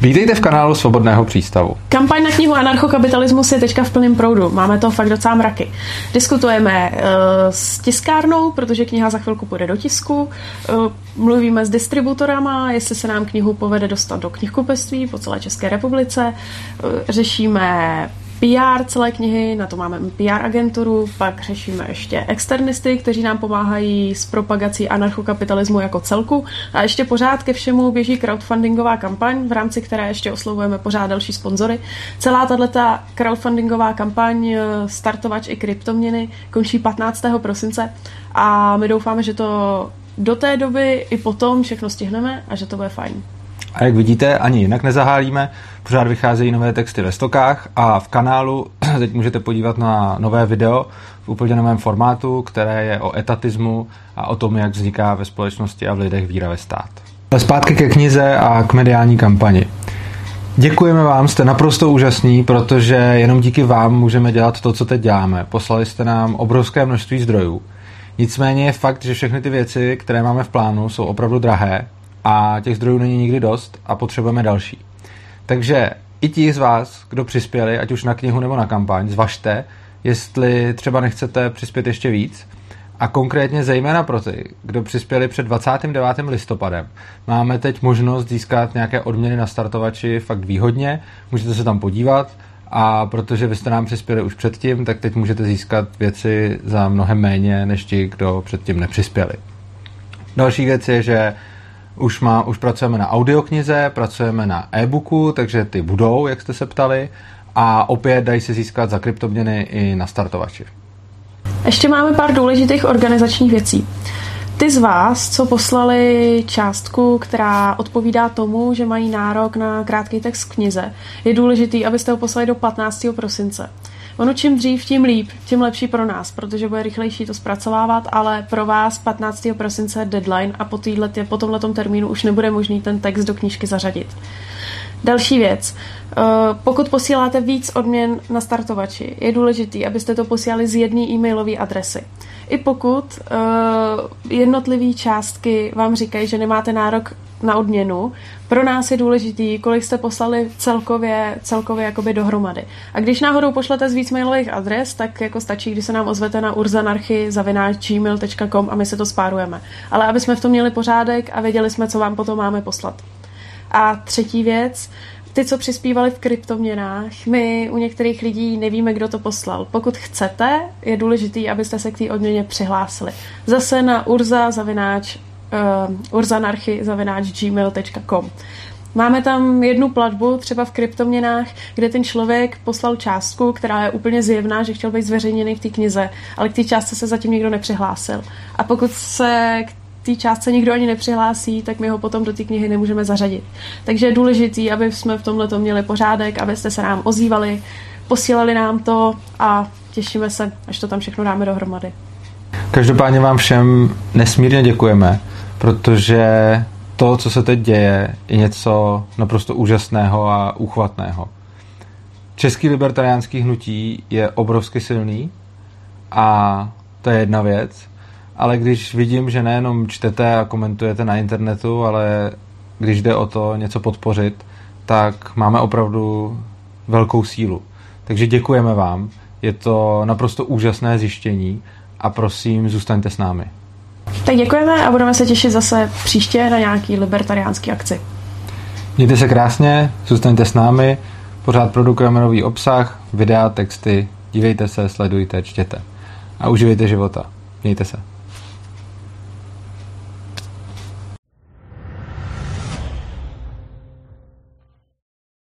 Vítejte v kanálu Svobodného přístavu. Kampaň na knihu Anarchokapitalismus je teďka v plném proudu. Máme to fakt docela mraky. Diskutujeme uh, s tiskárnou, protože kniha za chvilku půjde do tisku. Uh, mluvíme s distributorama, jestli se nám knihu povede dostat do knihkupectví po celé České republice. Uh, řešíme PR celé knihy, na to máme PR agenturu, pak řešíme ještě externisty, kteří nám pomáhají s propagací anarchokapitalismu jako celku a ještě pořád ke všemu běží crowdfundingová kampaň, v rámci které ještě oslovujeme pořád další sponzory. Celá tato crowdfundingová kampaň eh, Startovač i kryptoměny končí 15. prosince a my doufáme, že to do té doby i potom všechno stihneme a že to bude fajn. A jak vidíte, ani jinak nezahálíme, pořád vycházejí nové texty ve stokách a v kanálu teď můžete podívat na nové video v úplně novém formátu, které je o etatismu a o tom, jak vzniká ve společnosti a v lidech víra ve stát. Zpátky ke knize a k mediální kampani. Děkujeme vám, jste naprosto úžasní, protože jenom díky vám můžeme dělat to, co teď děláme. Poslali jste nám obrovské množství zdrojů. Nicméně je fakt, že všechny ty věci, které máme v plánu, jsou opravdu drahé a těch zdrojů není nikdy dost a potřebujeme další. Takže i ti z vás, kdo přispěli, ať už na knihu nebo na kampaň, zvažte, jestli třeba nechcete přispět ještě víc. A konkrétně zejména pro ty, kdo přispěli před 29. listopadem, máme teď možnost získat nějaké odměny na startovači fakt výhodně. Můžete se tam podívat a protože vy jste nám přispěli už předtím, tak teď můžete získat věci za mnohem méně, než ti, kdo předtím nepřispěli. Další věc je, že už, má, už pracujeme na audioknize, pracujeme na e-booku, takže ty budou, jak jste se ptali, a opět dají se získat za kryptoměny i na startovači. Ještě máme pár důležitých organizačních věcí. Ty z vás, co poslali částku, která odpovídá tomu, že mají nárok na krátký text knize, je důležitý, abyste ho poslali do 15. prosince. Ono čím dřív, tím líp, tím lepší pro nás, protože bude rychlejší to zpracovávat, ale pro vás 15. prosince je deadline a po, týhletě, po tomhle termínu už nebude možný ten text do knížky zařadit. Další věc. Eh, pokud posíláte víc odměn na startovači, je důležitý, abyste to posílali z jedné e-mailové adresy. I pokud uh, jednotlivé částky vám říkají, že nemáte nárok na odměnu, pro nás je důležitý, kolik jste poslali celkově, celkově jakoby dohromady. A když náhodou pošlete z víc mailových adres, tak jako stačí, když se nám ozvete na urzanarchy.gmail.com a my se to spárujeme. Ale aby jsme v tom měli pořádek a věděli jsme, co vám potom máme poslat. A třetí věc, ty, co přispívali v kryptoměnách, my u některých lidí nevíme, kdo to poslal. Pokud chcete, je důležité, abyste se k té odměně přihlásili. Zase na urza zavináč uh, urzanarchy zavináč gmail.com. Máme tam jednu platbu, třeba v kryptoměnách, kde ten člověk poslal částku, která je úplně zjevná, že chtěl být zveřejněný v té knize, ale k té částce se zatím nikdo nepřihlásil. A pokud se k té částce nikdo ani nepřihlásí, tak my ho potom do té knihy nemůžeme zařadit. Takže je důležité, aby jsme v tomhle měli pořádek, abyste se nám ozývali, posílali nám to a těšíme se, až to tam všechno dáme dohromady. Každopádně vám všem nesmírně děkujeme, protože to, co se teď děje, je něco naprosto úžasného a úchvatného. Český libertariánský hnutí je obrovsky silný a to je jedna věc ale když vidím, že nejenom čtete a komentujete na internetu, ale když jde o to něco podpořit, tak máme opravdu velkou sílu. Takže děkujeme vám, je to naprosto úžasné zjištění a prosím, zůstaňte s námi. Tak děkujeme a budeme se těšit zase příště na nějaký libertariánský akci. Mějte se krásně, zůstaňte s námi, pořád produkujeme nový obsah, videa, texty, dívejte se, sledujte, čtěte a uživejte života. Mějte se.